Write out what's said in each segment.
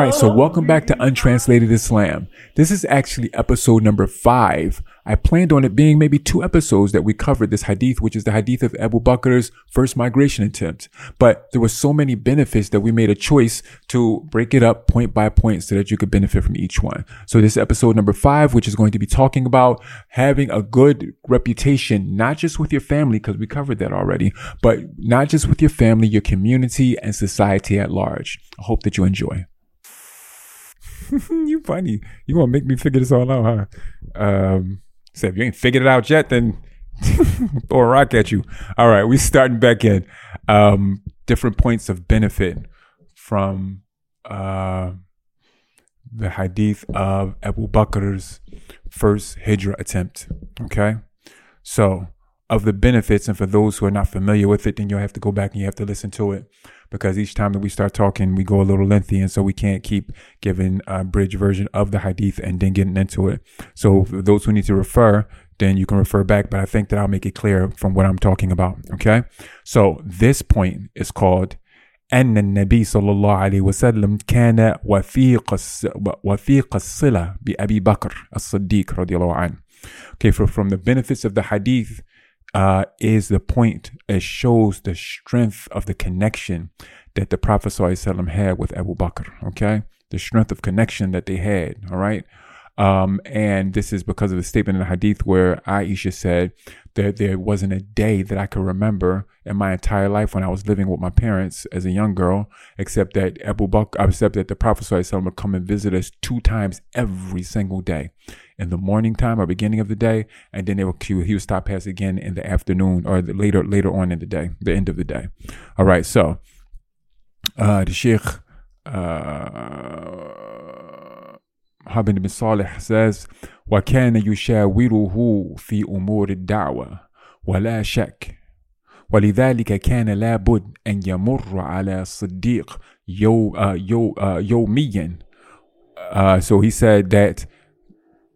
All right, so welcome back to Untranslated Islam. This is actually episode number five. I planned on it being maybe two episodes that we covered this hadith, which is the hadith of Abu Bakr's first migration attempt. But there were so many benefits that we made a choice to break it up point by point so that you could benefit from each one. So this is episode number five, which is going to be talking about having a good reputation, not just with your family, because we covered that already, but not just with your family, your community and society at large. I hope that you enjoy. you funny. You gonna make me figure this all out, huh? Um, so if you ain't figured it out yet, then throw a rock at you. All right, we starting back in. Um, different points of benefit from uh, the hadith of Abu Bakr's first hijrah attempt. Okay, so of the benefits, and for those who are not familiar with it, then you'll have to go back and you have to listen to it because each time that we start talking, we go a little lengthy, and so we can't keep giving a bridge version of the hadith and then getting into it. So for those who need to refer, then you can refer back, but I think that I'll make it clear from what I'm talking about. Okay, so this point is called. أن النبي صلى الله عليه وسلم كان وثيق وثيق الصلة بأبي بكر الصديق رضي الله عنه. Okay, for, from the benefits of the hadith, uh, is the point. It shows the strength of the connection that the Prophet ﷺ had with Abu Bakr. Okay, the strength of connection that they had. All right. Um, and this is because of the statement in the hadith where Aisha said that there wasn't a day that I could remember in my entire life when I was living with my parents as a young girl, except that Abu Bakr, except that the Prophet ﷺ would come and visit us two times every single day in the morning time or beginning of the day, and then they will he would stop past again in the afternoon or the later later on in the day, the end of the day. All right, so uh, the Sheikh uh, Habib bin Salih says, وكان يشاوره في أمور الدعوة ولا شك ولذلك كان لابد أن يمر على الصديق يو, uh, يو, uh, يوميا uh, so he said that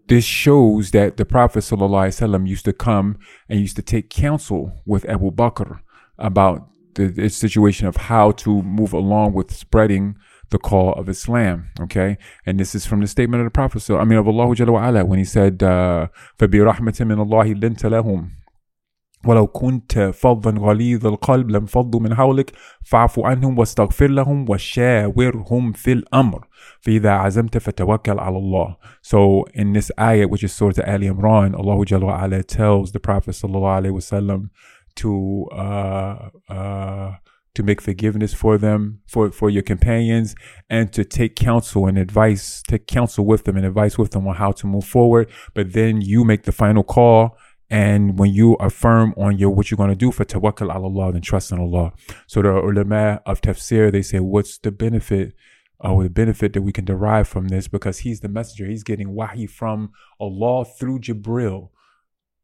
this shows that the Prophet ﷺ used to come and used to take counsel with Abu Bakr about the, the, situation of how to move along with spreading the call of Islam. Okay. And this is from the statement of the Prophet. So, I mean, of Allah Jalla ala, when he said, uh, فَبِرَحْمَةٍ مِّنَ اللَّهِ لِنْتَ لَهُمْ ولو كنت فظا غليظ القلب لانفضوا من حولك فاعف عنهم واستغفر لهم وشاورهم في الأمر فإذا عزمت فتوكل على الله So in this ayah which is Surah Ali Imran Allah Jalla wa tells the Prophet sallallahu alaihi wasallam to uh, uh, to make forgiveness for them, for, for your companions, and to take counsel and advice, take counsel with them and advice with them on how to move forward. But then you make the final call and when you affirm on your what you're going to do for tawakkul Allah, then trust in Allah. So the ulama of tafsir, they say, what's the benefit uh, or the benefit that we can derive from this? Because he's the messenger. He's getting wahi from Allah through Jibril.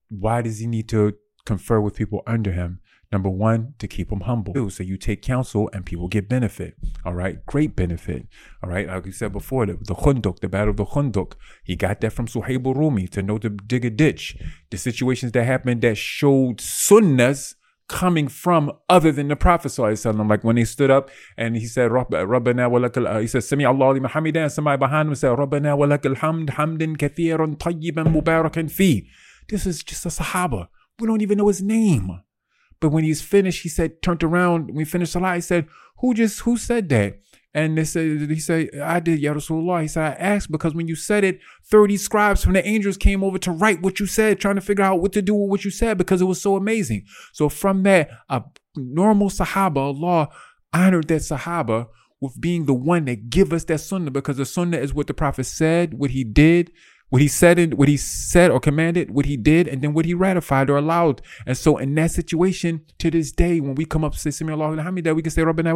Why does he need to confer with people under him? Number one, to keep them humble. So you take counsel and people get benefit. All right. Great benefit. All right. Like we said before, the, the Khandaq, the battle of the Khandaq, he got that from Suhaib Rumi to know to dig a ditch. The situations that happened that showed sunnahs coming from other than the Prophet Like when he stood up and he said, Rabbana walakal, uh, he said, Sami Allah liman hamidan, somebody behind him said, Rabbana walakal hamd, hamdan kathiran tayyiban mubarakan fi. This is just a Sahaba. We don't even know his name. But when he's finished, he said, turned around, when we finished Salah, he said, Who just who said that? And they said, he said, I did, Ya Rasulullah. He said, I asked because when you said it, 30 scribes from the angels came over to write what you said, trying to figure out what to do with what you said because it was so amazing. So from that, a normal Sahaba, Allah honored that Sahaba with being the one that give us that sunnah because the sunnah is what the Prophet said, what he did, what he said in what he said or commanded, what he did, and then what he ratified or allowed. And so in that situation, to this day, when we come up to say Sami Hamida, we can say Rabbana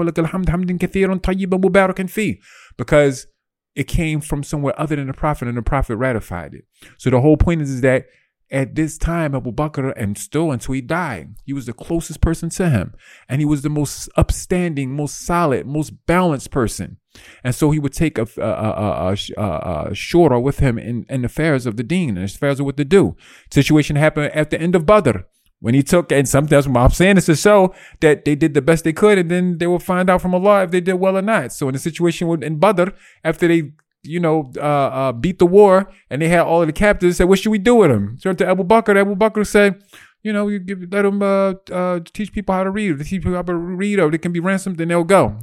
fi. Because it came from somewhere other than the Prophet and the Prophet ratified it. So the whole point is, is that at this time, Abu Bakr, and still until he died, he was the closest person to him. And he was the most upstanding, most solid, most balanced person. And so he would take a, a, a, a, a shura with him in, in affairs of the deen and affairs of what to do. Situation happened at the end of Badr when he took and sometimes what I'm saying this to show that they did the best they could and then they will find out from Allah if they did well or not. So in the situation with in Badr, after they you know, uh, uh, beat the war and they had all of the captives said, what should we do with them? Turned to Abu Bakr. Abu Bakr said, you know, you give, let them uh, uh, teach people how to read. If they teach people how to read or they can be ransomed, then they'll go.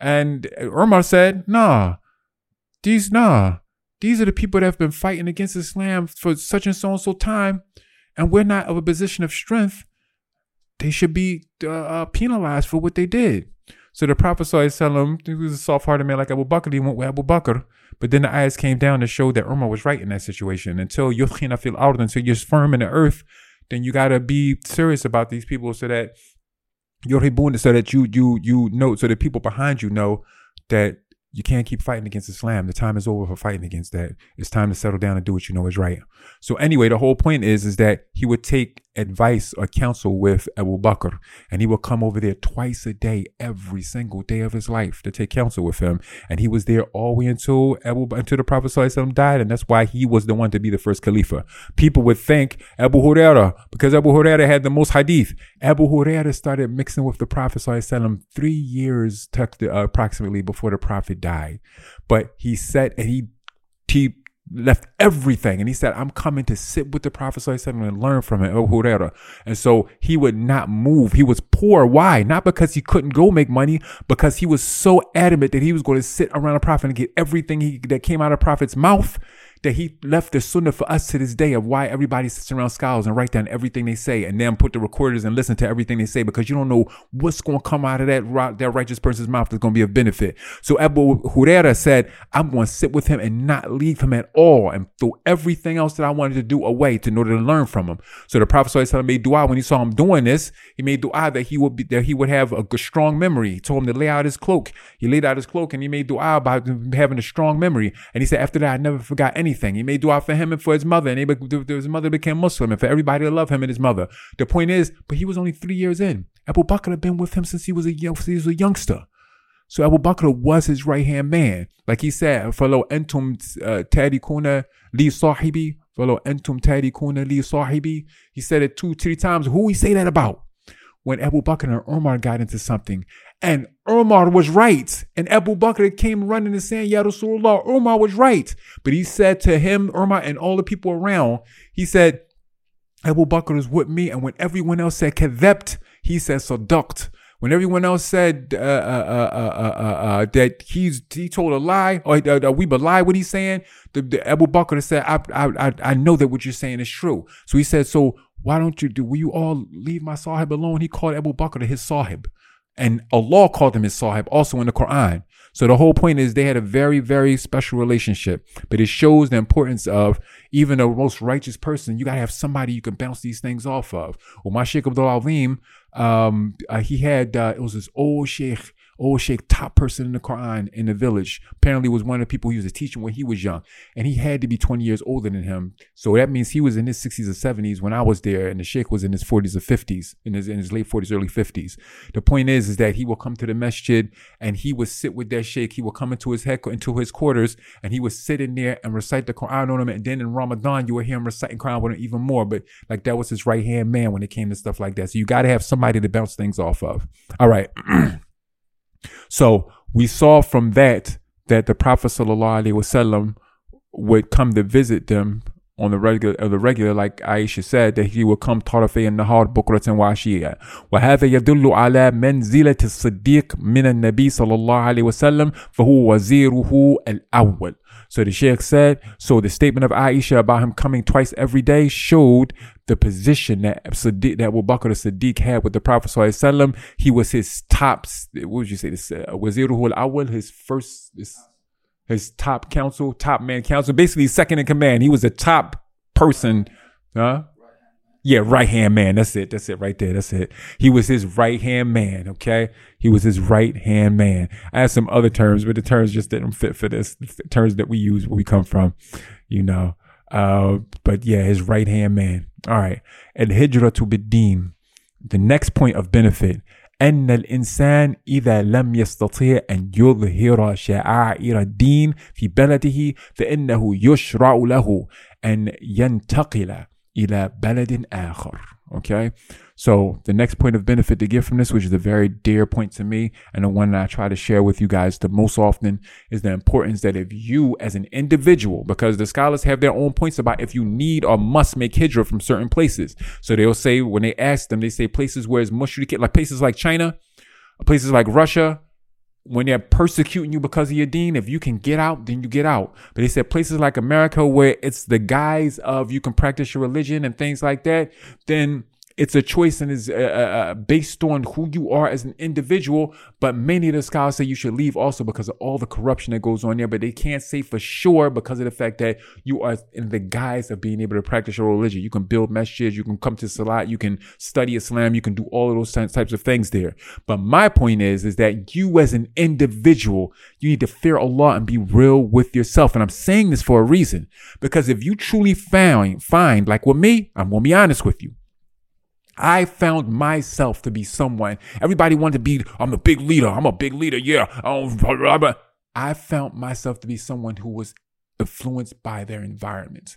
And Umar said, nah, these, nah, these are the people that have been fighting against Islam for such and so and so time and we're not of a position of strength, they should be uh, uh penalized for what they did. So the Prophet he was a soft-hearted man like Abu Bakr, he went with Abu Bakr. But then the eyes came down to show that Umar was right in that situation. Until you're looking fil ard, until you're firm in the earth, then you gotta be serious about these people so that you're so that you you you know so that people behind you know that you can't keep fighting against Islam. The time is over for fighting against that. It's time to settle down and do what you know is right. So anyway, the whole point is is that he would take advice or counsel with Abu Bakr, and he would come over there twice a day, every single day of his life, to take counsel with him. And he was there all the way until Abu until the Prophet died, and that's why he was the one to be the first Khalifa. People would think Abu Huraira, because Abu Huraira had the most hadith. Abu Huraira started mixing with the Prophet three years uh, approximately before the Prophet died, but he said and he he left everything. And he said i'm coming to sit with the prophet and learn from him and so he would not move. He was poor. Why? Not because he couldn't go make money because he was so adamant that he was going to sit around the prophet and get everything he, that came out of prophet's mouth that he left the sunnah for us to this day of why everybody sits around scholars and write down everything they say and then put the recorders and listen to everything they say because you don't know what's going to come out of that, that righteous person's mouth that's going to be of benefit. So Abu Huraira said, I'm going to sit with him and not leave him at all and throw everything else that I wanted to do away to in order to learn from him. So the Prophet made dua when he saw him doing this. He made dua that he would be, that he would have a strong memory. He told him to lay out his cloak. He laid out his cloak and he made dua about having a strong memory. And he said, after that, I never forgot anything anything. He made dua for him and for his mother, and he, his mother became Muslim, and for everybody to love him and his mother. The point is, but he was only three years in. Abu Bakr had been with him since he was a young, he was a youngster. So Abu Bakr was his right hand man. Like he said, fellow entum uh, tarikuna li sahibi, fellow entum tarikuna li sahibi. He said it two, three times. Who he say that about? When Abu Bakr and Umar got into something, and Umar was right. And Abu Bakr came running and saying, Ya Rasulullah, Umar was right. But he said to him, Umar, and all the people around, he said, Abu Bakr is with me. And when everyone else said kadhabt, he said sadaqt. When everyone else said uh, uh, uh, uh that he's he told a lie or we belie what he's saying, the, the Abu Bakr said, I, I, I know that what you're saying is true. So he said, so why don't you do, will you all leave my sahib alone? He called Abu Bakr his sahib. And Allah called him his sahib also in the Quran. So the whole point is they had a very, very special relationship. But it shows the importance of even the most righteous person, you gotta have somebody you can bounce these things off of. Well, my Sheikh Abdul Azim, um, uh, he had uh, it was this old Sheikh old sheikh, top person in the Quran in the village. Apparently was one of the people he was teaching when he was young. And he had to be 20 years older than him. So that means he was in his 60s or 70s when I was there, and the sheikh was in his 40s or 50s, in his in his late 40s, early 50s. The point is, is that he will come to the masjid and he would sit with that sheikh. He would come into his head into his quarters and he would sit in there and recite the Quran on him. And then in Ramadan, you would hear him reciting Quran with him even more. But like that was his right hand man when it came to stuff like that. So you got to have somebody to bounce things off of. All right. So we saw from that that the Prophet wasallam would come to visit them on the regular, uh, the regular, like Aisha said, that he would come طرفي النهار بكرة وعشية وهذا يدل على منزلة الصديق من النبي صلى الله عليه وسلم فهو وزيره الأول so the Sheikh said, so the statement of Aisha about him coming twice every day showed the position that Sadiq, that Abu Bakr Siddiq had with the Prophet He was his top, what would you say, this, uh, Waziruhul Awal, his first, his, his top counsel, top man counsel, basically second in command. He was the top person, huh? Yeah, right hand man. That's it. That's it right there. That's it. He was his right hand man. Okay. He was his right hand man. I had some other terms, but the terms just didn't fit for this. The terms that we use where we come from, you know. Uh, but yeah, his right hand man. All right. And hijra to bidin. The next point of benefit. أن الإنسان إذا لم يستطيع أن يظهر شعائر الدين في بلده فإنه يشرع له أن ينتقل إلى بلد آخر. Okay? So the next point of benefit to get from this, which is a very dear point to me, and the one that I try to share with you guys the most often, is the importance that if you as an individual, because the scholars have their own points about if you need or must make hijrah from certain places. So they'll say when they ask them, they say places where it's mushrikit, like places like China, places like Russia, when they're persecuting you because of your dean, if you can get out, then you get out. But they said places like America where it's the guise of you can practice your religion and things like that, then it's a choice and is uh, uh, uh, based on who you are as an individual. But many of the scholars say you should leave also because of all the corruption that goes on there. But they can't say for sure because of the fact that you are in the guise of being able to practice your religion. You can build masjids, you can come to Salat, you can study Islam, you can do all of those types of things there. But my point is, is that you as an individual, you need to fear Allah and be real with yourself. And I'm saying this for a reason because if you truly find, find like with me, I'm to be honest with you. I found myself to be someone. Everybody wanted to be, I'm a big leader. I'm a big leader. Yeah. Um, I found myself to be someone who was influenced by their environment.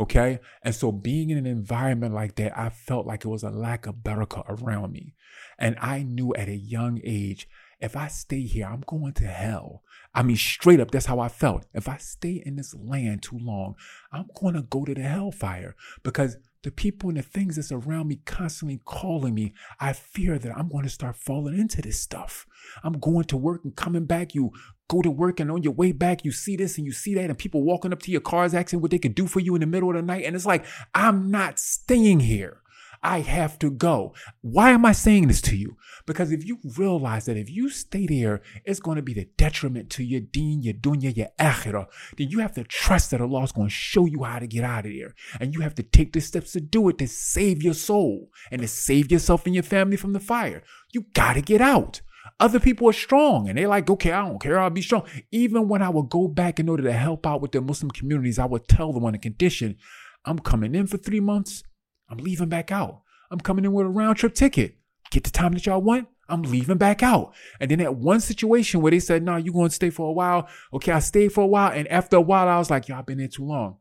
Okay. And so being in an environment like that, I felt like it was a lack of barakah around me. And I knew at a young age, if I stay here, I'm going to hell. I mean, straight up, that's how I felt. If I stay in this land too long, I'm going to go to the hellfire because the people and the things that's around me constantly calling me, I fear that I'm going to start falling into this stuff. I'm going to work and coming back. You go to work and on your way back, you see this and you see that, and people walking up to your cars asking what they could do for you in the middle of the night. And it's like, I'm not staying here. I have to go. Why am I saying this to you? Because if you realize that if you stay there, it's going to be the detriment to your deen, your dunya, your akhirah, then you have to trust that Allah is going to show you how to get out of there. And you have to take the steps to do it to save your soul and to save yourself and your family from the fire. You got to get out. Other people are strong and they're like, okay, I don't care, I'll be strong. Even when I would go back in order to help out with the Muslim communities, I would tell them on a condition, I'm coming in for three months I'm leaving back out. I'm coming in with a round trip ticket. Get the time that y'all want. I'm leaving back out. And then at one situation where they said, no, you're going to stay for a while. Okay, I stayed for a while. And after a while, I was like, y'all been there too long.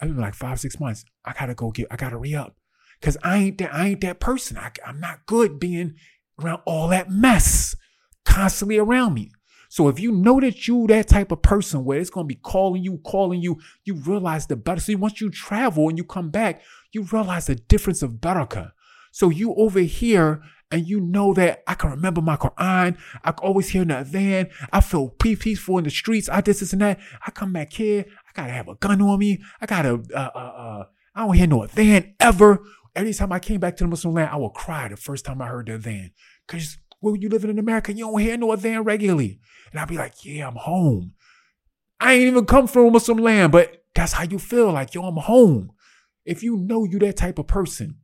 I've been like five, six months. I gotta go get, I gotta re up. Cause I ain't that, I ain't that person. I, I'm not good being around all that mess constantly around me. So if you know that you that type of person where it's gonna be calling you, calling you, you realize the better. See, once you travel and you come back, you realize the difference of barakah. So you over here and you know that I can remember my Quran. I can always hear in the adhan. I feel peaceful in the streets. I did this and that. I come back here. I gotta have a gun on me. I gotta, uh, uh, uh, I don't hear no adhan ever. Every time I came back to the Muslim land, I would cry the first time I heard the adhan. Cause where you living in America, you don't hear no adhan regularly. And I'd be like, yeah, I'm home. I ain't even come from a Muslim land, but that's how you feel. Like, yo, I'm home. If you know you that type of person,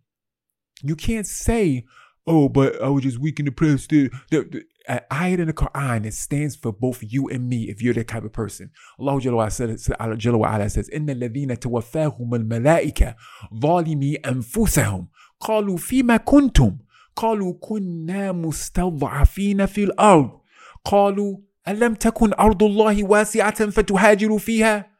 you can't say, oh, but I was just weak in the press. The, the, the ayat in the Quran, it stands for both you and me if you're that type of person. Allah Jalla says, Jalla says, إن الذين توفاهم الملائكة ظالمي أنفسهم قالوا فيما كنتم قالوا كنا مستضعفين في الأرض قالوا ألم تكن أرض الله واسعة فتهاجروا فيها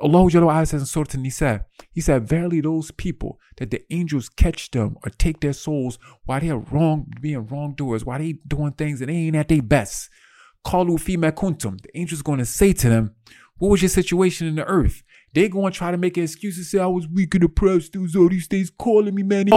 Allah Jalla says in Surah An-Nisa, He said, Verily those people that the angels catch them or take their souls while they are wrong, being wrongdoers, while they doing things that they ain't at their best. Kalu fi kuntum. The angels going to say to them, What was your situation in the earth? They going to try to make an excuse and say, I was weak and depressed. There was all these things calling me, man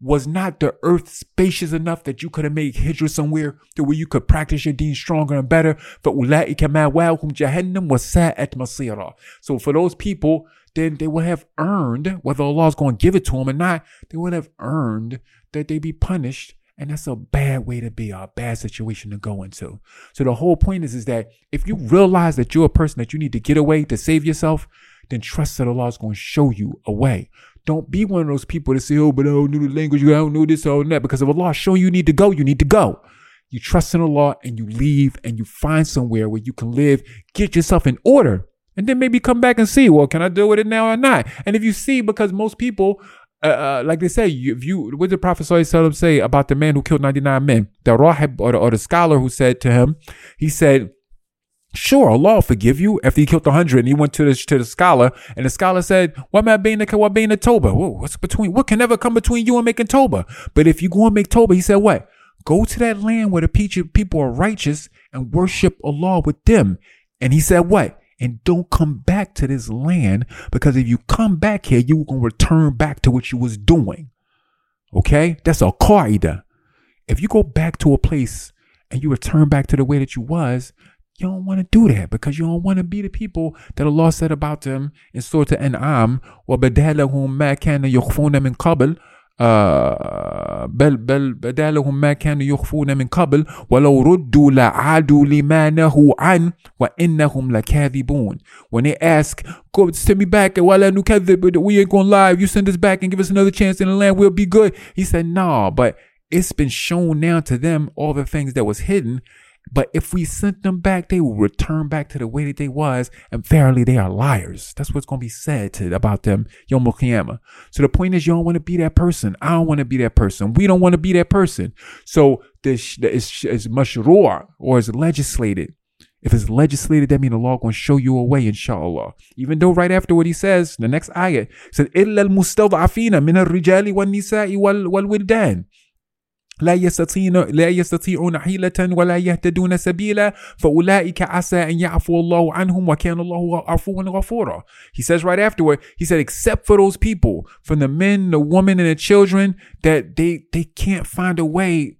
was not the earth spacious enough that you could have made hijrah somewhere to where you could practice your deen stronger and better? فَأُولَٰئِكَ مَأْوَاهُمْ جَهَنَّمْ وَسَاءَتْ مَصِيرًا So for those people, then they would have earned, whether Allah is going to give it to them or not, they would have earned that they be punished. And that's a bad way to be, a bad situation to go into. So the whole point is, is that if you realize that you're a person that you need to get away to save yourself, then trust that Allah is going to show you a way. Don't be one of those people that say, oh, but I don't know the language, I don't know this, or that. Because if Allah show you need to go, you need to go. You trust in Allah and you leave and you find somewhere where you can live, get yourself in order, and then maybe come back and see, well, can I deal with it now or not? And if you see, because most people, uh, uh, like they say, you, if you, what did the Prophet say about the man who killed 99 men? The rahib or the, or the scholar who said to him, he said, Sure, Allah will forgive you after you killed the hundred and you went to the to the scholar and the scholar said, What being the what being the Toba? Whoa, what's between what can ever come between you and making Toba? But if you go and make Toba, he said what? Go to that land where the people are righteous and worship Allah with them. And he said what? And don't come back to this land because if you come back here, you're gonna return back to what you was doing. Okay? That's a qaida. If you go back to a place and you return back to the way that you was, you don't want to do that because you don't want to be the people that Allah said about them in Surah An'am وَبَدَالَهُمْ مَا كَانَ يُخْفُونَ مِنْ قَبْلِ بل بل بدا لهم ما كانوا يخفون من قبل ولو ردوا لعادوا لما نهوا عنه وإنهم لكاذبون when they ask go send me back ولا نكذب we ain't gonna lie if you send us back and give us another chance in the land we'll be good he said nah but it's been shown now to them all the things that was hidden but if we sent them back, they will return back to the way that they was, and verily they are liars. That's what's going to be said to, about them, Yom Kiyama. So the point is, you don't want to be that person. I don't want to be that person. We don't want to be that person. So this is, is mashrur or is legislated. If it's legislated, that means the law going to show you a way, inshallah. Even though right after what he says, the next ayah says, إِلَّا الْمُسْتَضْعَفِينَ مِنَ الرِّجَالِ وَالنِّسَاءِ وَالْوِلْدَانِ لا يستطيعون لا يستطيعون حيلة ولا يهتدون سبيلا فأولئك عسى أن يعفو الله عنهم وكان الله عفوا غفورا. He says right afterward, he said, except for those people, from the men, the women, and the children, that they they can't find a way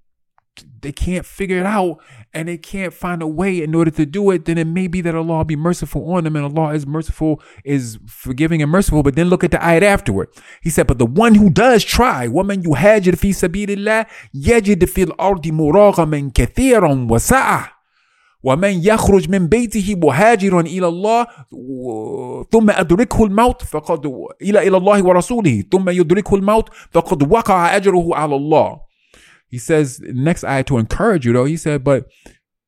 they can't figure it out and they can't find a way in order to do it, then it may be that Allah be merciful on them and Allah is merciful, is forgiving and merciful. But then look at the ayat afterward. He said, But the one who does try, woman يهاجر في سبيل الله يجد في الأرض مراغما كثيرا وسعة ومن يخرج من بيته مهاجرا الى الله ثم ادركه الموت فقد الى الى الله ورسوله ثم يدركه الموت فقد وقع اجره على الله he says, next ayah to encourage you though, he said, but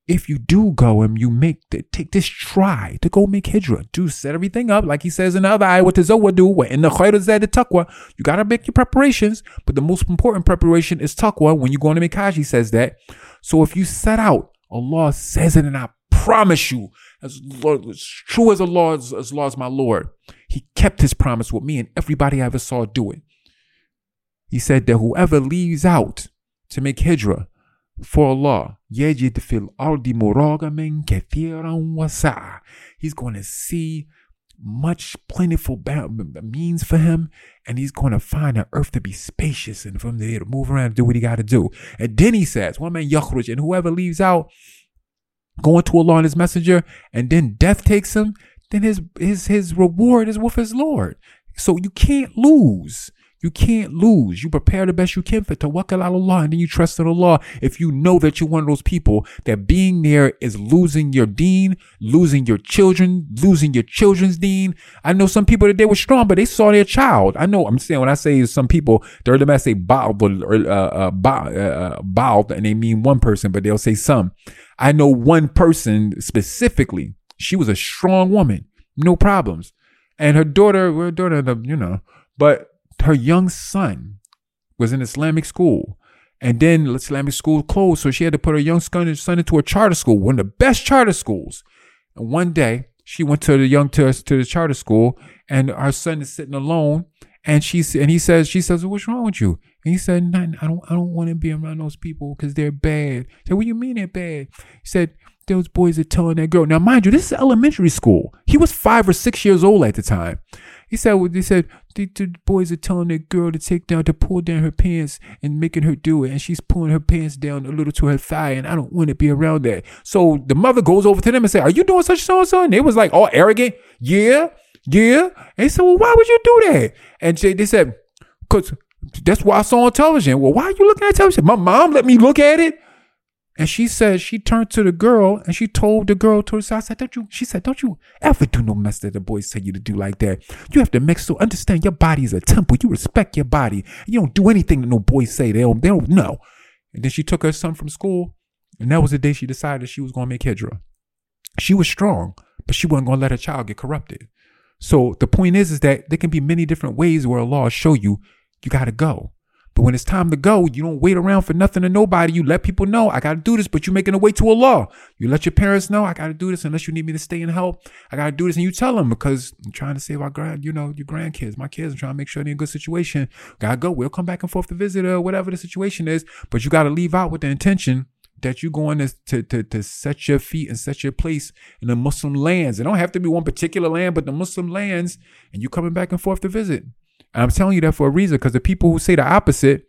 if you do go and you make the, take this try to go make hijrah, do set everything up, like he says in the other ayah, what does Zowa do? what In the khayr the taqwa, you gotta make your preparations, but the most important preparation is taqwa. When you're go into Mikaj, he says that. So if you set out, Allah says it, and I promise you, as, Lord, as true as Allah as, as Allah is my Lord, He kept His promise with me and everybody I ever saw do it. He said that whoever leaves out to make hijrah for Allah. يجد في الأرض مراغما كثيرا وسعة. He's going to see much plentiful means for him, and he's going to find the earth to be spacious and from there to move around and do what he got to do. And then he says, "One man yakhruj," and whoever leaves out, going to Allah and His Messenger, and then death takes him, then his his his reward is with his Lord. So you can't lose. You can't lose. You prepare the best you can for tawakkal Allah and then you trust in Allah. If you know that you're one of those people that being there is losing your deen, losing your children, losing your children's deen. I know some people that they were strong, but they saw their child. I know I'm saying when I say some people, they're the say ba'd or and they mean one person, but they'll say some. I know one person specifically. She was a strong woman, no problems. And her daughter, her daughter, you know, but her young son was in Islamic school. And then Islamic school closed, so she had to put her young son, into a charter school, one of the best charter schools. And one day, she went to the young to, to the charter school, and her son is sitting alone. And she and he says, she says, "What's wrong with you?" And he said, Nothing. I don't, I don't want to be around those people because they're bad. I said, "What do you mean they're bad?" He said, "Those boys are telling that girl." Now, mind you, this is elementary school. He was five or six years old at the time. He said, "He said the, the boys are telling that girl to take down, to pull down her pants and making her do it. And she's pulling her pants down a little to her thigh. And I don't want to be around that. So the mother goes over to them and say, Are you doing such so and so? And they was like all arrogant. Yeah, yeah. And he said, Well, why would you do that? And they said, Because that's why I saw on television. Well, why are you looking at television? My mom let me look at it. And she said she turned to the girl and she told the girl to her side, I said, Don't you she said, Don't you ever do no mess that the boys tell you to do like that. You have to make so understand your body is a temple. You respect your body. You don't do anything that no boys say. They don't they don't know. And then she took her son from school, and that was the day she decided she was gonna make hijrah. She was strong, but she wasn't gonna let her child get corrupted. So the point is, is that there can be many different ways where Allah show you you gotta go. But when it's time to go, you don't wait around for nothing or nobody. You let people know, I got to do this, but you're making a way to Allah. You let your parents know, I got to do this unless you need me to stay and help. I got to do this. And you tell them because I'm trying to save our grand, you know, your grandkids, my kids. I'm trying to make sure they're in a good situation. Got to go. We'll come back and forth to visit or whatever the situation is. But you got to leave out with the intention that you're going to, to, to, to set your feet and set your place in the Muslim lands. It don't have to be one particular land, but the Muslim lands, and you coming back and forth to visit. And I'm telling you that for a reason, because the people who say the opposite,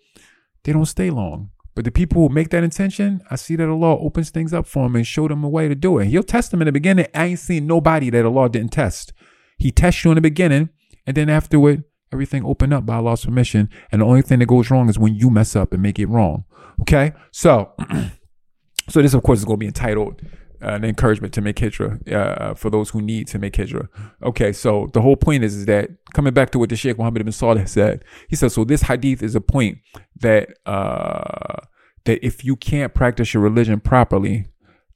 they don't stay long. But the people who make that intention, I see that Allah opens things up for them and show them a way to do it. He'll test them in the beginning. I ain't seen nobody that Allah didn't test. He tests you in the beginning, and then afterward, everything open up by Allah's permission. And the only thing that goes wrong is when you mess up and make it wrong. Okay? So So this, of course, is going to be entitled an encouragement to make hijrah uh, for those who need to make hijrah. Okay, so the whole point is, is that coming back to what the Sheikh Muhammad ibn Salih said, he said, so this hadith is a point that uh, that if you can't practice your religion properly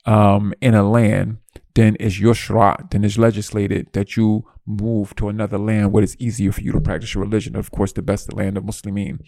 um, in a land, then it's yushra, then it's legislated that you move to another land where it's easier for you to practice your religion. Of course, the best land of Muslimin.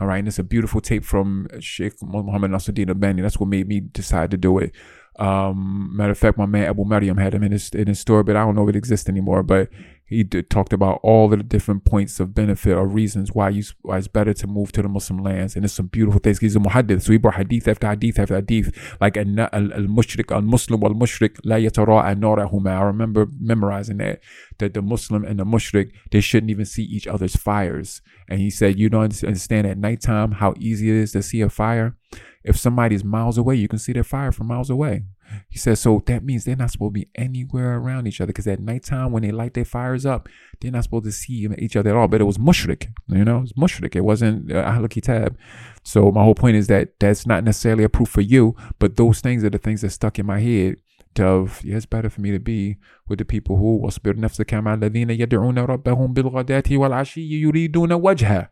All right. And it's a beautiful tape from Sheikh Muhammad Nasruddin Albani. That's what made me decide to do it. Um, matter of fact, my man Abu Maryam had him in his in his store, but I don't know if it exists anymore. But he did, talked about all the different points of benefit or reasons why you why it's better to move to the Muslim lands, and it's some beautiful things. He's a muhaddith, so he brought hadith after hadith after hadith, like al mushrik al muslim wal mushrik la yatara'a norahuma. I remember memorizing that that the Muslim and the mushrik they shouldn't even see each other's fires, and he said, you don't understand at nighttime how easy it is to see a fire. If somebody's miles away, you can see their fire from miles away. He says, so that means they're not supposed to be anywhere around each other because at nighttime when they light their fires up, they're not supposed to see each other at all. But it was mushrik, you know, it's mushrik. It wasn't uh, Ahl Kitab. So my whole point is that that's not necessarily a proof for you, but those things are the things that stuck in my head of yeah, it's better for me to be with the people who واصبر نفسك مع الذين يدعون ربهم بالغداة والعشي يريدون وجهه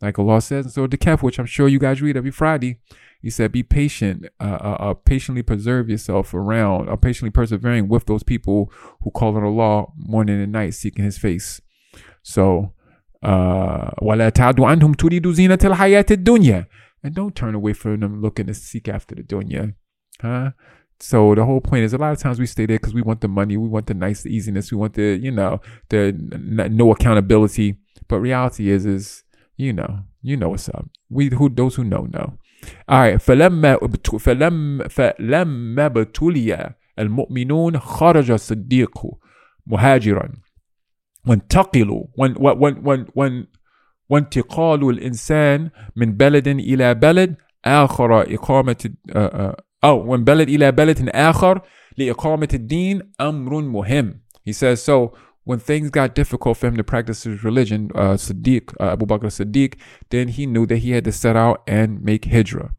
like Allah says in Surah Al-Kahf, which I'm sure you guys read every Friday, he said, Be patient, uh, uh, uh, patiently preserve yourself around, uh, patiently persevering with those people who call on Allah morning and night seeking His face. So, uh, and don't turn away from them looking to seek after the dunya. Huh? So the whole point is a lot of times we stay there because we want the money, we want the nice the easiness, we want the, you know, the n- no accountability. But reality is, is you know, you know what's up. We who those who know know. آه فلما فلم فلما ابتلي المؤمنون خرج الصديق مهاجرا وانتقلوا وانتقال الإنسان من بلد إلى بلد آخر إقامة أو من بلد إلى بلد آخر لإقامة الدين أمر مهم. He says so when things got difficult for him to practice his religion, uh, Siddiq, uh, Abu Bakr Siddiq, then he knew that he had to set out and make hijrah.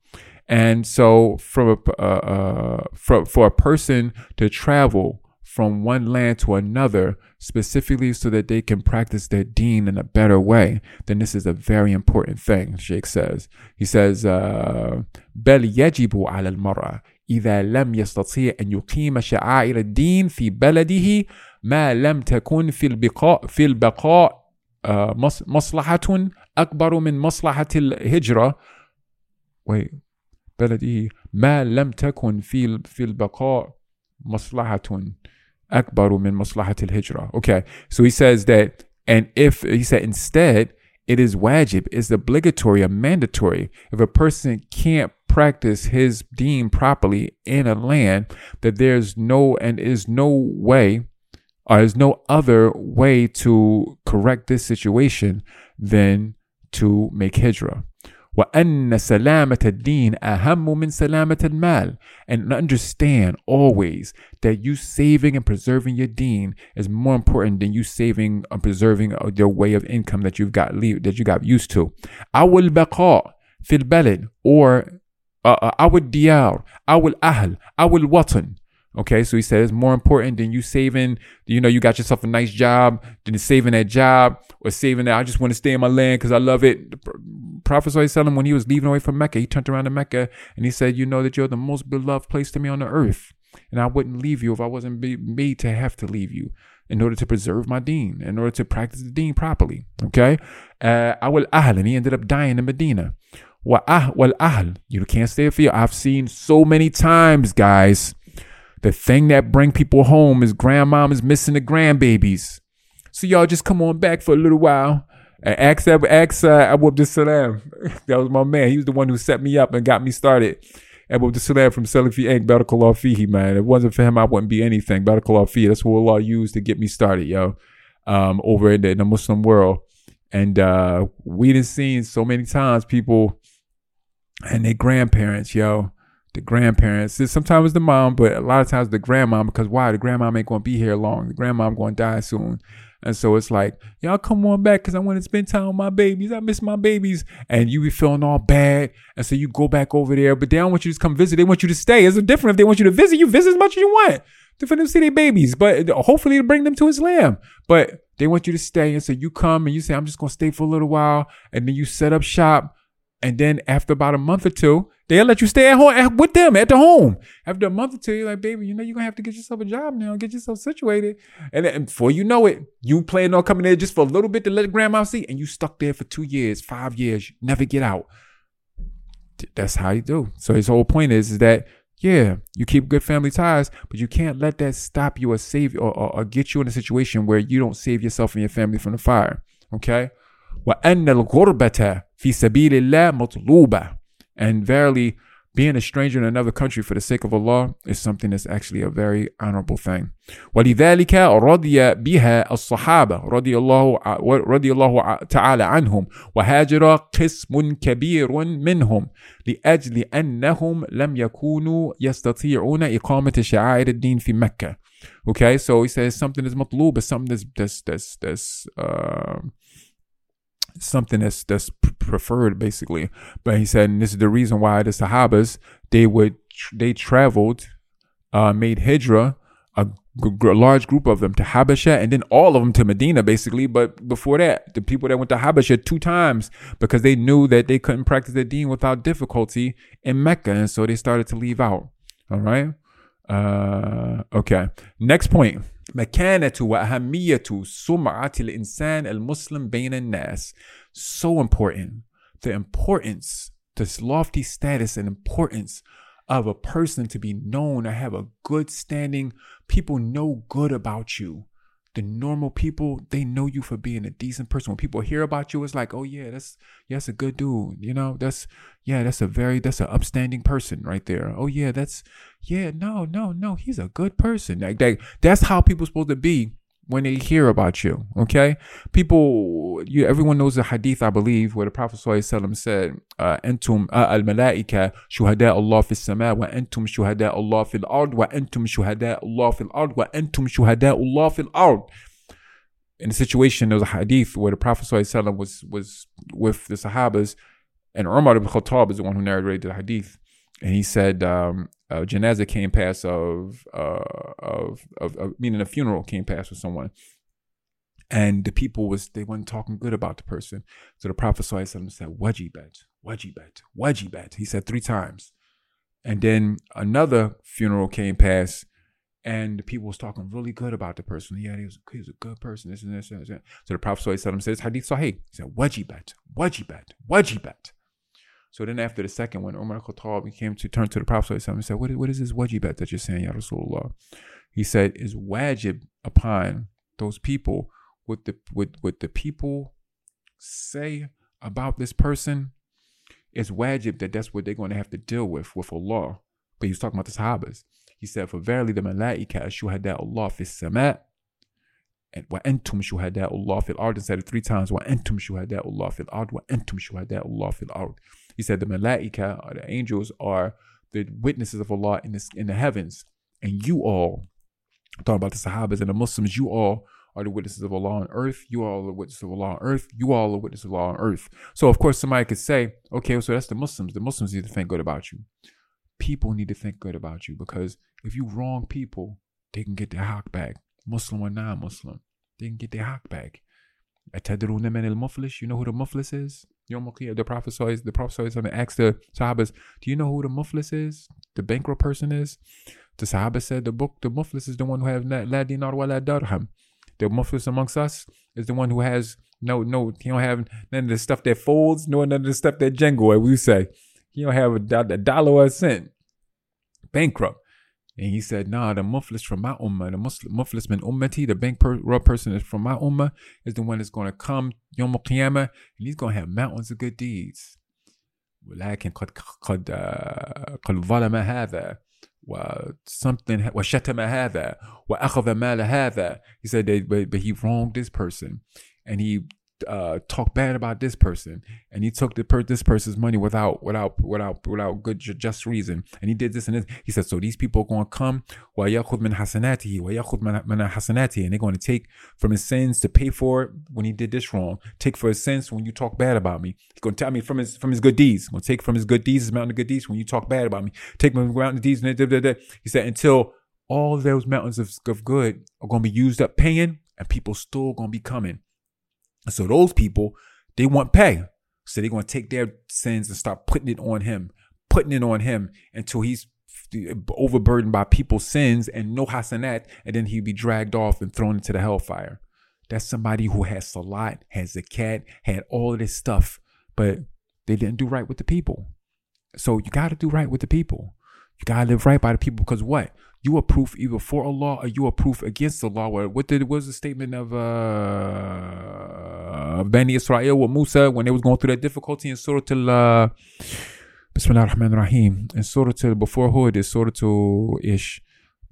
And so, from a, uh, uh, for, for a person to travel from one land to another, specifically so that they can practice their deen in a better way, then this is a very important thing, Sheikh says. He says, بل يجب على المرأة إذا لم يستطيع أن يقيم شعائر الدين في بلده ما لم تكن في البقاء في البقاء مصلحة أكبر من مصلحة الهجرة بلده ما لم تكن في في البقاء مصلحة أكبر من مصلحة الهجرة. Okay, so he says that, and if he said instead, it is wajib, it's obligatory or mandatory. If a person can't practice his deen properly in a land, that there's no and is no way uh, there's no other way to correct this situation than to make hijrah. وأن سلامة الدين أهم من سلامة المال and understand always that you saving and preserving your deen is more important than you saving and preserving your way of income that you've got that you got used to أو البقاء في البلد or أو الديار أو الأهل أو الوطن Okay, so he said it's more important than you saving, you know, you got yourself a nice job, than saving that job or saving that. I just want to stay in my land because I love it. The Prophet him when he was leaving away from Mecca, he turned around to Mecca and he said, You know that you're the most beloved place to me on the earth. And I wouldn't leave you if I wasn't made to have to leave you. in order to preserve my deen, in order to practice the deen properly. Okay? Uh, Awal Ahl, and he ended up dying in Medina. Well, Ahl, you can't stay you. I've seen so many times, guys. The thing that bring people home is grandmom is missing the grandbabies. So y'all just come on back for a little while. And ask, ask uh, Abu Abdul Salam. that was my man. He was the one who set me up and got me started. Abu Abdul Salam from Salafi Inc. Barakallah Fihi, man. If it wasn't for him, I wouldn't be anything. Barakallah Fihi. That's what Allah used to get me started, yo. Um, over in the, in the Muslim world. And uh, we done seen so many times people and their grandparents, yo. The grandparents. Sometimes the mom, but a lot of times the grandma, because why? The grandma ain't gonna be here long. The grandma gonna die soon. And so it's like, y'all come on back because I want to spend time with my babies. I miss my babies. And you be feeling all bad. And so you go back over there, but they don't want you to come visit. They want you to stay. It's different if they want you to visit. You visit as much as you want to for them to see their babies, but hopefully to bring them to Islam. But they want you to stay. And so you come and you say, I'm just going to stay for a little while. And then you set up shop. And then after about a month or two, They'll let you stay at home with them at the home. After a month or two, you're like, baby, you know, you're gonna have to get yourself a job now, get yourself situated. And, then, before you know it, you plan on coming there just for a little bit to let grandma see, and you stuck there for two years, five years, never get out. That's how you do. So his whole point is, is that yeah, you keep good family ties, but you can't let that stop you or save or, or, or get you in a situation where you don't save yourself and your family from the fire. Okay? وأن الغربة في سبيل الله مطلوبة and verily, being a stranger in another country for the sake of Allah is something that's actually a very honorable thing. ولذلك رضي بها الصحابة رضي الله رضي الله تعالى عنهم وهاجر قسم كبير منهم لأجل أنهم لم يكونوا يستطيعون إقامة شعائر الدين في مكة. Okay, so he says something is is something that's that's that's that's uh, something that's that's preferred basically. But he said, and this is the reason why the Sahabas they would they traveled, uh, made hijra, a, g- large group of them to Habasha, and then all of them to Medina basically. But before that, the people that went to Habasha two times because they knew that they couldn't practice their deen without difficulty in Mecca, and so they started to leave out. All right. Uh, okay. Next point. مكانة وأهمية سمعة الإنسان المسلم بين الناس so important the importance this lofty status and importance of a person to be known or have a good standing people know good about you the normal people they know you for being a decent person. When people hear about you it's like oh yeah that's yeah, that's a good dude you know? That's yeah that's a very that's an upstanding person right there. Oh yeah that's yeah no no no he's a good person. Like that that's how people supposed to be when they hear about you. Okay, people, you, everyone knows the hadith, I believe, where the Prophet ﷺ said, "Entum al malaika shuhada Allah fi sama wa entum shuhada Allah fil ard wa entum shuhada Allah fil ard wa entum shuhada Allah fil ard." In a situation, there was a hadith where the Prophet ﷺ was was with the Sahabas, and Umar ibn Khattab is the one who narrated the hadith, and he said, um, uh, janazah came past of, uh, of, of, of, meaning a funeral came past with someone. And the people was, they weren't talking good about the person. So the Prophet said, wajibat, wajibat, wajibat. He said three times. And then another funeral came past and the people was talking really good about the person. Yeah, he was, he was a good person. This and this and this. So the Prophet said, hadith sahih. He said, wajibat, wajibat, wajibat. So then after the second one, Umar Khattab came to turn to the Prophet and said, what is, what is this wajibat that you're saying, Ya Rasulullah? He said, is wajib upon those people what the what, what the people say about this person is wajib that that's what they're going to have to deal with with Allah. But he was talking about the Sahabas. He said, For verily the malaika shuhada Allah fi sama and wa antum shuhada Allah fil ard. said it three times. Wa antum shuhada Allah fil ard. Wa antum shuhada Allah fil ard. He said the malaika or the angels are the witnesses of Allah in this in the heavens. And you all, talking about the Sahabas and the Muslims, you all are the witnesses of Allah on earth. You all are the witnesses of Allah on earth. You all are the witnesses of Allah on earth. So of course somebody could say, okay, so that's the Muslims. The Muslims need to think good about you. People need to think good about you because if you wrong people, they can get their haq back. Muslim or non-Muslim, they can get their haq back. You know who the muflis is? Yom the Prophet the Prophet asked the Sahabas, Do you know who the muflis is? The bankrupt person is? The Sahaba said the book the muflis is the one who has la dinar wa la darham. The muflis amongst us is the one who has no, no, he don't have none of the stuff that folds, nor none of the stuff that jingle, as we say. He don't have a, a dollar or a cent. Bankrupt. And he said, nah, the muflis from my ummah, the Muslim, muflis min ummati, the bankrupt person is from my ummah, is the one that's going to come Yom Qiyamah, and he's going to have mountains of good deeds. ولكن قد قد قد ظلم هذا وsomething وشتم هذا وأخذ مال هذا he said that but, but he wronged this person and he uh, talk bad about this person, and he took the per- this person's money without without without without good just reason, and he did this and this. He said, so these people are going to come وَيَأْخُذْ مِنْ حَسَنَاتِهِ وَيَأْخُذْ مِنْ حَسَنَاتِهِ and they're going to take from his sins to pay for it when he did this wrong. Take for his sins when you talk bad about me. He's going to tell me from his from his good deeds. He's going to take from his good deeds, his mountain of good deeds when you talk bad about me. Take from his mountain of deeds. And da, da, da. He said until all those mountains of, of good are going to be used up paying, and people still going to be coming. So those people, they want pay. So they're going to take their sins and start putting it on him, putting it on him until he's overburdened by people's sins and no hasanat, and then he'd be dragged off and thrown into the hellfire. That's somebody who has salat, has zakat, had all of this stuff, but they didn't do right with the people. So you got to do right with the people. You gotta live right by the people because what? You are proof either for Allah or you are proof against Allah. What did what was the statement of uh Bani Israel with Musa when they was going through that difficulty in Surah Al uh, Bismillah Rahman Rahim in Surah Al before Hud is Surah Al Ish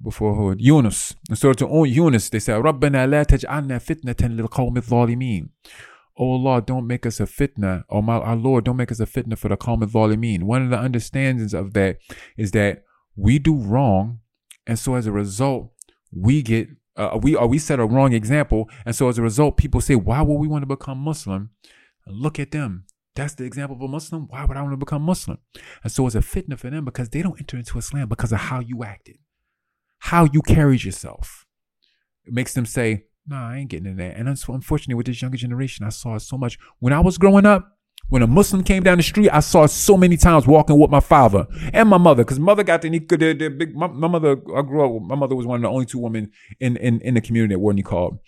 before Hud Yunus in Surah Al Yunus they said Rabbana la taj'alna fitnatan lil qawmi Oh Allah, don't make us a fitna. Oh my, our Lord, don't make us a fitna for the qawm al-zalimin. One of the understandings of that is that we do wrong and so as a result, we get uh, we are we set a wrong example, and so as a result, people say, "Why would we want to become Muslim?" Look at them. That's the example of a Muslim. Why would I want to become Muslim? And so it's a fitna for them because they don't enter into Islam because of how you acted, how you carried yourself. It makes them say, "Nah, I ain't getting in there." And unfortunately, with this younger generation, I saw it so much when I was growing up. When a Muslim came down the street, I saw so many times walking with my father and my mother, because mother got the, the, the big. My, my, mother, I grew up. My mother was one of the only two women in in, in the community that wore niqab.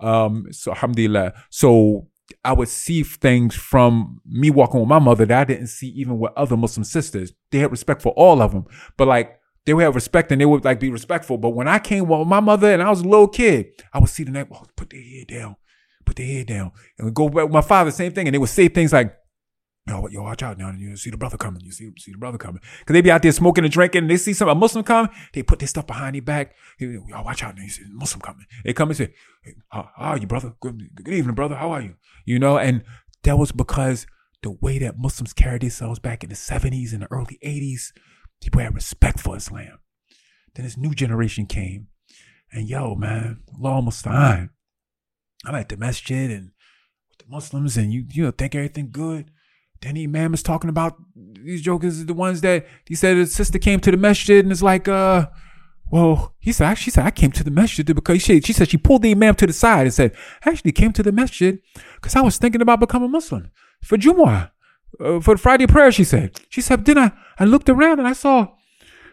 Um, so alhamdulillah. So I would see things from me walking with my mother that I didn't see even with other Muslim sisters. They had respect for all of them, but like they would have respect and they would like be respectful. But when I came with my mother and I was a little kid, I would see the next, oh, put their head down, put their head down, and we go back with my father, same thing, and they would say things like, Yo, yo, watch out now. You see the brother coming. You see, see the brother coming. Cause they be out there smoking and drinking and they see some a Muslim come, they put their stuff behind their back. Yo, watch out now. You see the Muslim coming. They come and say, hey, how, how, are you, brother? Good, good evening, brother. How are you? You know, and that was because the way that Muslims carried themselves back in the 70s and the early 80s, people had respect for Islam. Then this new generation came. And yo, man, Allah Musta'an. I'm at the masjid and with the Muslims and you, you know, think everything good. Then the imam is talking about these jokers, the ones that he said his sister came to the masjid and it's like, uh, well, he said, she said, I came to the masjid because she, she said she pulled the imam to the side and said, I actually came to the masjid because I was thinking about becoming Muslim for Jumu'ah, uh, for Friday prayer, she said. She said, then I, I looked around and I saw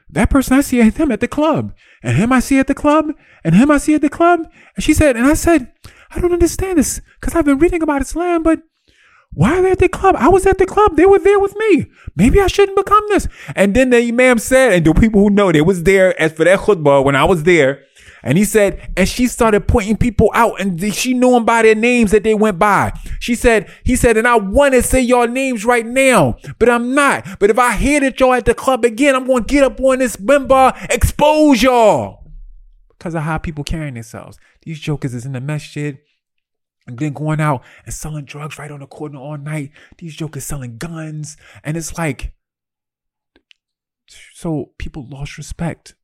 that person I see him at the club and him I see at the club and him I see at the club. And she said, and I said, I don't understand this because I've been reading about Islam, but why are they at the club? I was at the club. They were there with me. Maybe I shouldn't become this. And then the Imam said, and the people who know they was there as for that khutbah when I was there. And he said, and she started pointing people out and she knew them by their names that they went by. She said, he said, and I want to say your names right now, but I'm not. But if I hear that y'all at the club again, I'm going to get up on this minbar, expose y'all. Because of how people carrying themselves. These jokers is in the masjid and then going out and selling drugs right on the corner all night. These jokers selling guns. And it's like, so people lost respect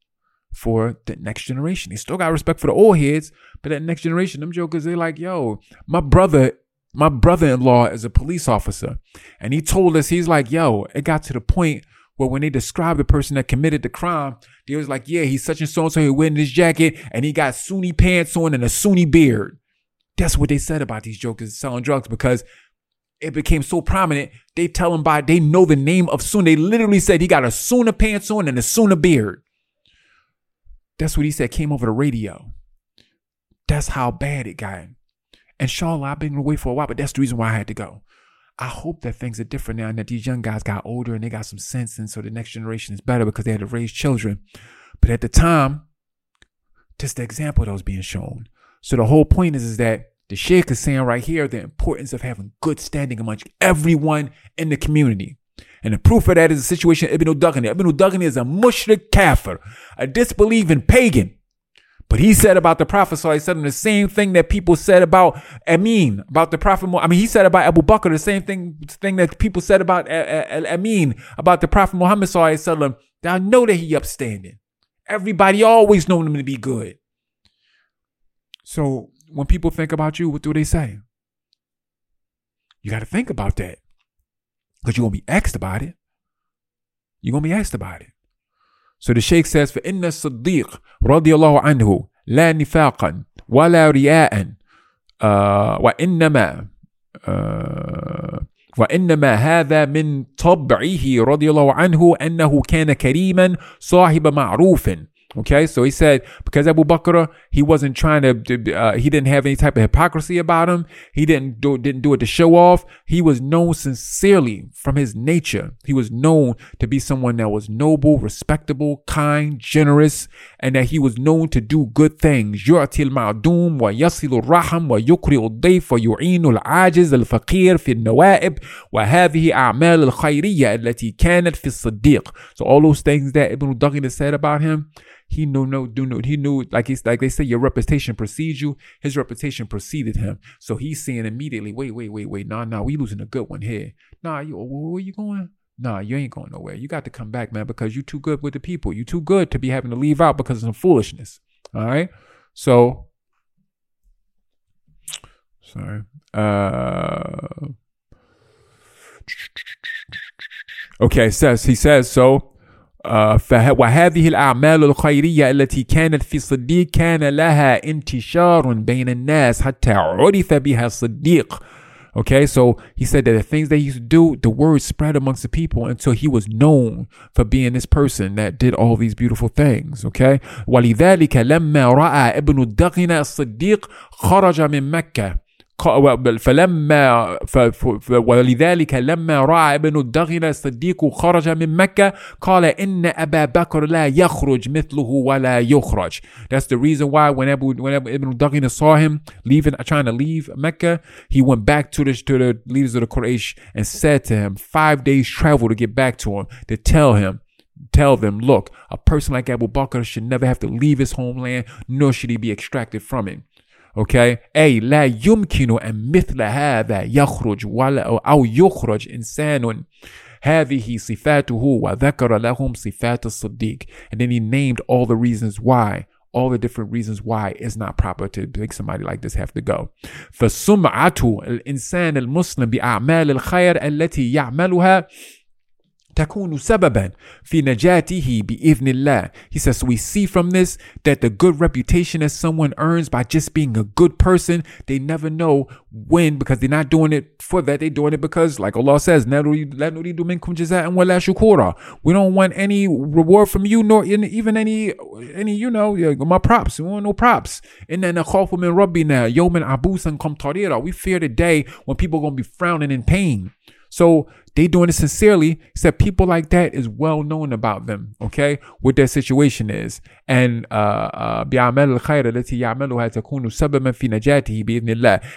for the next generation. They still got respect for the old heads, but that next generation, them jokers, they like, yo, my brother, my brother-in-law is a police officer. And he told us, he's like, yo, it got to the point where when they described the person that committed the crime, they was like, yeah, he's such and so and so, he wearing this jacket and he got Sunni pants on and a Sunni beard. That's what they said about these jokers selling drugs because it became so prominent. They tell him by they know the name of Sun. They literally said he got a Sunna pants on and a Sunna beard. That's what he said came over the radio. That's how bad it got. And inshallah, I've been away for a while, but that's the reason why I had to go. I hope that things are different now and that these young guys got older and they got some sense. And so the next generation is better because they had to raise children. But at the time, just the example that was being shown. So the whole point is, is that the Sheikh is saying right here the importance of having good standing amongst everyone in the community. And the proof of that is the situation of Ibn al-Daghina. Ibn al-Daghina is a mushrik kafir, a disbelieving pagan. But he said about the Prophet said the same thing that people said about Amin, about the Prophet. I mean, he said about Abu Bakr the same thing thing that people said about Amin, about the Prophet Muhammad sallallahu I know that he upstanding. Everybody always known him to be good. So when people think about you, what do they say? You got to think about that because you're going to be asked about it. You're going to be asked about it. So the Sheikh says, فَإِنَّ الصِّدِّيقِ رضي الله عنه لا نفاقا ولا رياء آه وإنما آه وإنما هذا من طبعه رضي الله عنه أنه كان كريما صاحب معروف Okay, so he said because Abu Bakr, he wasn't trying to, uh, he didn't have any type of hypocrisy about him. He didn't do, didn't do it to show off. He was known sincerely from his nature. He was known to be someone that was noble, respectable, kind, generous, and that he was known to do good things. يعطي المعدوم ويصل الرحم ويقرئ الضيف ويعين العاجز الفقير في النوائب وهذه أعمال الخيرية التي كانت في الصديق. So all those things that Ibn Daghina said about him, he knew no do no he knew like he's like they say your reputation precedes you. His reputation preceded him. So he's saying immediately, wait, wait, wait, wait, nah, nah, we losing a good one here. Nah, you where you going? Nah, you ain't going nowhere. You got to come back, man, because you too good with the people. You too good to be having to leave out because of some foolishness. All right. So sorry. Uh Okay, says he says so وهذه الأعمال الخيرية التي كانت في صديق كان لها انتشار بين الناس حتى عرف بها الصديق Okay, so he said that the things they used to do, the word spread amongst the people until he was known for being this person that did all these beautiful things. Okay, ولذلك لما رأى ابن الدغنة الصديق خرج من مكة فلما ولذلك لما رأى ابن الدغنة الصديق خرج من مكة قال إن أبا بكر لا يخرج مثله ولا يخرج That's the reason why whenever, whenever Ibn Daghina saw him leaving, trying to leave Mecca, he went back to the, to the leaders of the Quraysh and said to him, five days travel to get back to him, to tell him, tell them, look, a person like Abu Bakr should never have to leave his homeland, nor should he be extracted from it. أوكي أي لا يمكن أن مثل هذا يخرج ولا أو يخرج إنسان. هذه صفاته وذكر لهم صفات الصديق. And then he named all the reasons why. All the different reasons why it's not proper to make somebody like this have to go. فسمعة الإنسان المسلم بأعمال الخير التي يعملها تكون سببا في نجاته بإذن الله. He says, so we see from this that the good reputation that someone earns by just being a good person, they never know when because they're not doing it for that. They're doing it because, like Allah says, we don't want any reward from you, nor even any, any, you know, my props. We want no props. And then We fear the day when people are going to be frowning in pain. So they doing it sincerely. Said people like that is well known about them. Okay, what their situation is, and uh, uh,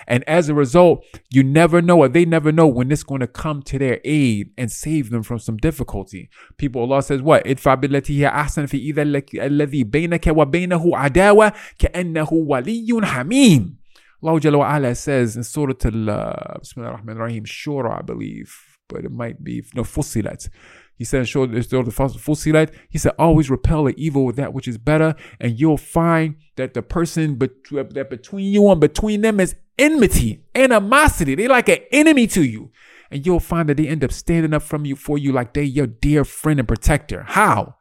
And as a result, you never know, or they never know when it's going to come to their aid and save them from some difficulty. People, Allah says, what? ادفع بالتي هي أحسن في إذا الذي بينك وبينه عداوة كأنه ولي حميم. Allah Jalla wa says in Surah Al uh, Bismillah ar-Rahman ar-Rahim, Shura, I believe, but it might be no Fussilat. He said, the Fussilat. He said, always repel the evil with that which is better, and you'll find that the person bet- that between you and between them is enmity, animosity. They like an enemy to you. And you'll find that they end up standing up from you for you like they your dear friend and protector. How?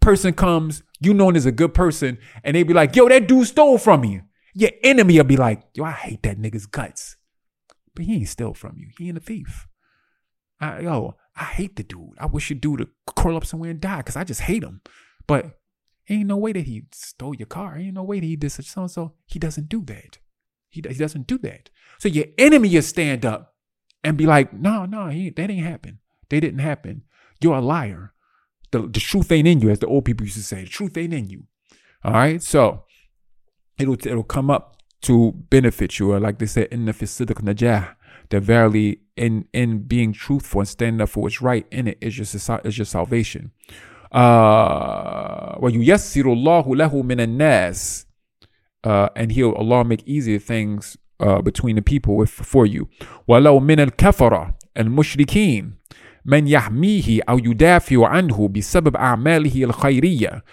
Person comes, you known as a good person, and they be like, yo, that dude stole from me. Your enemy will be like, yo, I hate that nigga's guts. But he ain't steal from you. He ain't a thief. I, yo, I hate the dude. I wish the dude would curl up somewhere and die because I just hate him. But Ain't no way that he stole your car. Ain't no way that he did such so and so. He doesn't do that. He, he doesn't do that. So your enemy will stand up and be like, no, no, he, that ain't happen. They didn't happen. You're a liar. The, the truth ain't in you, as the old people used to say. The truth ain't in you. All right. So it'll it'll come up to benefit you, or like they said in the Fisidiq Najah, that verily in in being truthful and standing up for what's right in it is your is your salvation. Uh وَيُيَسِّرُ اللَّهُ لَهُ مِنَ النَّاسِ uh, and he'll Allah make easier things uh, between the people with for you. وَلَوْ مِنَ الْكَفَرَةِ الْمُشْرِكِينَ من يحميه أو يدافع عنه بسبب أعماله الخيرية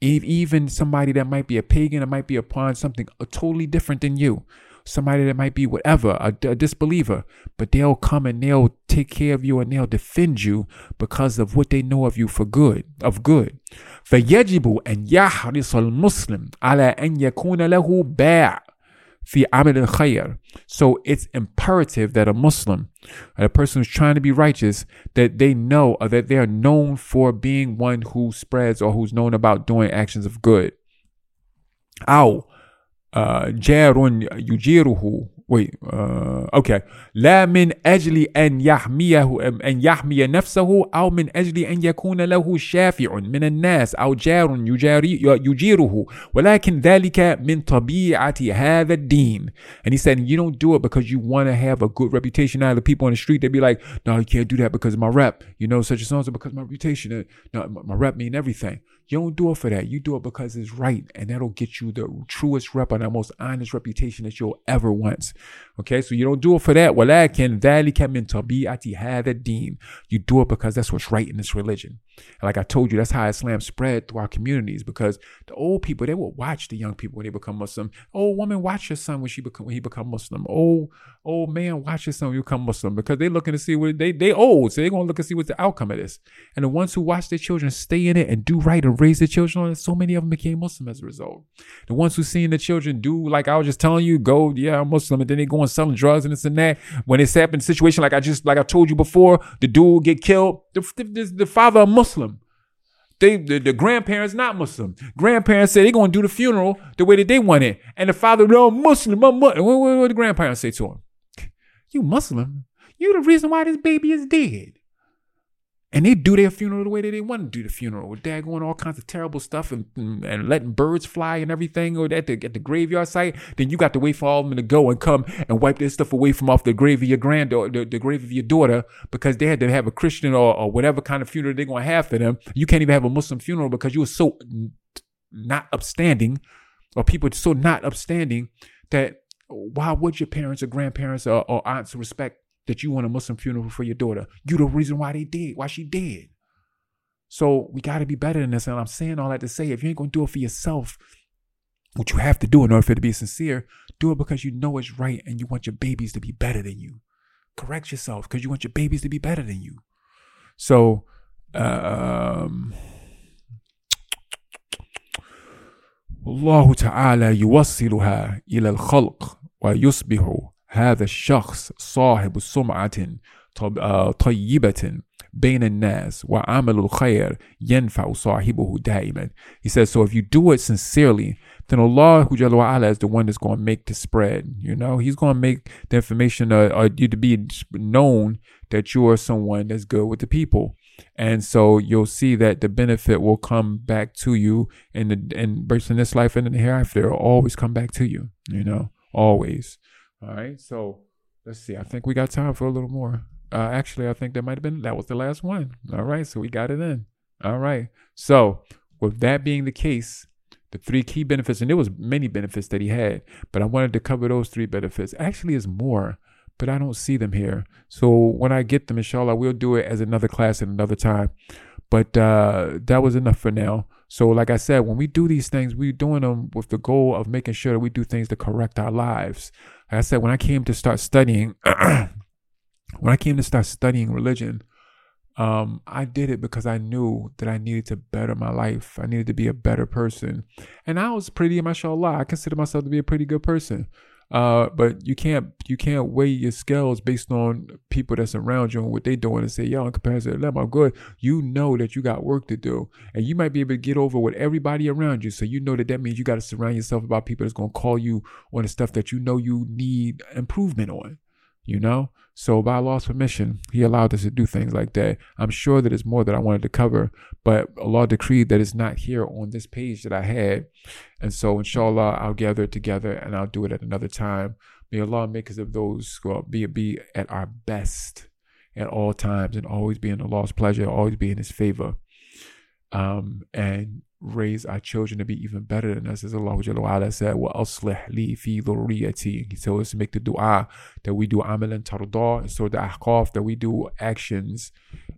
even somebody that might be a pagan that might be upon something totally different than you somebody that might be whatever a, a disbeliever but they'll come and they'll take care of you and they'll defend you because of what they know of you for good of good فيجب أن يحرص المسلم على أن يكون له باع fi amil khayr. So it's imperative that a Muslim, a person who's trying to be righteous, that they know or that they are known for being one who spreads or who's known about doing actions of good. Ow. Uh, jarun yujiruhu wait uh, okay لا من أجل أن يحميه أن يحمي نفسه أو من أجل أن يكون له شافع من الناس أو جار يجاري يجيره ولكن ذلك من طبيعة هذا الدين and he said you don't do it because you want to have a good reputation out of the people on the street they be like no you can't do that because of my rep you know such and so because my reputation no, my rep mean everything you don't do it for that. You do it because it's right, and that'll get you the truest rep and the most honest reputation that you'll ever want. Okay, so you don't do it for that. ولكن ذلك من طبيعة هذا الدين. You do it because that's what's right in this religion. And like I told you, that's how Islam spread through our communities because the old people they will watch the young people when they become Muslim. Old woman, watch your son when she become when he become Muslim. Old old man, watch your son you become Muslim because they're looking to see what they they old, so they're gonna look and see what the outcome of this. And the ones who watch their children stay in it and do right and raise their children on it, so many of them became Muslim as a result. The ones who seen the children do like I was just telling you, go, yeah, I'm Muslim, and then they go and selling drugs and this and that. When it's happened, situation like I just like I told you before, the dude get killed. The, the, the father a Muslim. They the, the, grandparents not Muslim. Grandparents say they're gonna do the funeral the way that they want it, and the father no Muslim. I'm Muslim. What, what, what the grandparents say to him? You Muslim? You the reason why this baby is dead. And they do their funeral the way that they want to do the funeral. With dad going all kinds of terrible stuff and, and, letting birds fly and everything or at the, at the graveyard site then you got to wait for all of them to go and come and wipe their stuff away from off the grave of your granddaughter the, the grave of your daughter because they had to have a christian or, or whatever kind of funeral they're going to have for them. You can't even have a muslim funeral because you were so not upstanding or people so not upstanding that why would your parents or grandparents or, or aunts respect that you want a Muslim funeral for your daughter. You the reason why they did, why she did. So we got to be better than this. And I'm saying all that to say, if you ain't gonna do it for yourself, what you have to do in order for it to be sincere, do it because you know it's right and you want your babies to be better than you. Correct yourself because you want your babies to be better than you. So, um, الله تعالى يوصلها إلى الخلق ويصبح هذا الشخص صاحب سمعة طيبة بين الناس وعمل الخير ينفع صاحبه دائما. He says, so if you do it sincerely, then Allah Jalla is the one that's going to make the spread. You know, He's going to make the information uh, uh, you to be known that you are someone that's good with the people. And so you'll see that the benefit will come back to you in the in in this life and in the hereafter. It'll always come back to you, you know, always. All right. So let's see. I think we got time for a little more. Uh, actually, I think that might have been that was the last one. All right. So we got it in. All right. So with that being the case, the three key benefits, and there was many benefits that he had, but I wanted to cover those three benefits. Actually, is more, but I don't see them here. So when I get them, inshallah, we'll do it as another class at another time. But uh, that was enough for now. So, like I said, when we do these things, we're doing them with the goal of making sure that we do things to correct our lives. Like I said, when I came to start studying, when I came to start studying religion, um, I did it because I knew that I needed to better my life. I needed to be a better person. And I was pretty, mashallah, I consider myself to be a pretty good person. Uh, but you can't you can't weigh your scales based on people that's around you and what they doing and say, yo, in comparison to them, I'm good. You know that you got work to do, and you might be able to get over with everybody around you. So you know that that means you got to surround yourself about people that's gonna call you on the stuff that you know you need improvement on. You know, so by Allah's permission, He allowed us to do things like that. I'm sure that it's more that I wanted to cover, but Allah decreed that it's not here on this page that I had. And so inshallah, I'll gather it together and I'll do it at another time. May Allah make us of those who be, be at our best at all times and always be in Allah's pleasure, always be in His favor. Um, and raise our children to be even better than us. As Allah Jalla said, Wa aslih li fi dhurriyati. He told us to make the dua that we do amalan tarda, and so the ahqaf that we do actions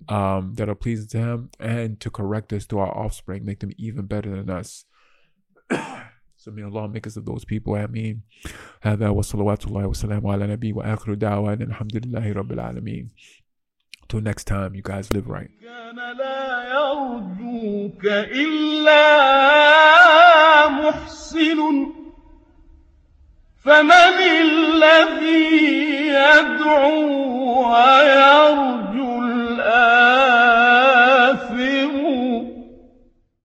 um, that are pleasing to Him, and to correct us to our offspring, make them even better than us. So may Allah make us of those people. Ameen. هذا وصلوات الله وسلامه على نبي وآخر دعوانا الحمد لله رب العالمين. Till next time, you guys live right. فمن الذي يدعو ويرجو الآن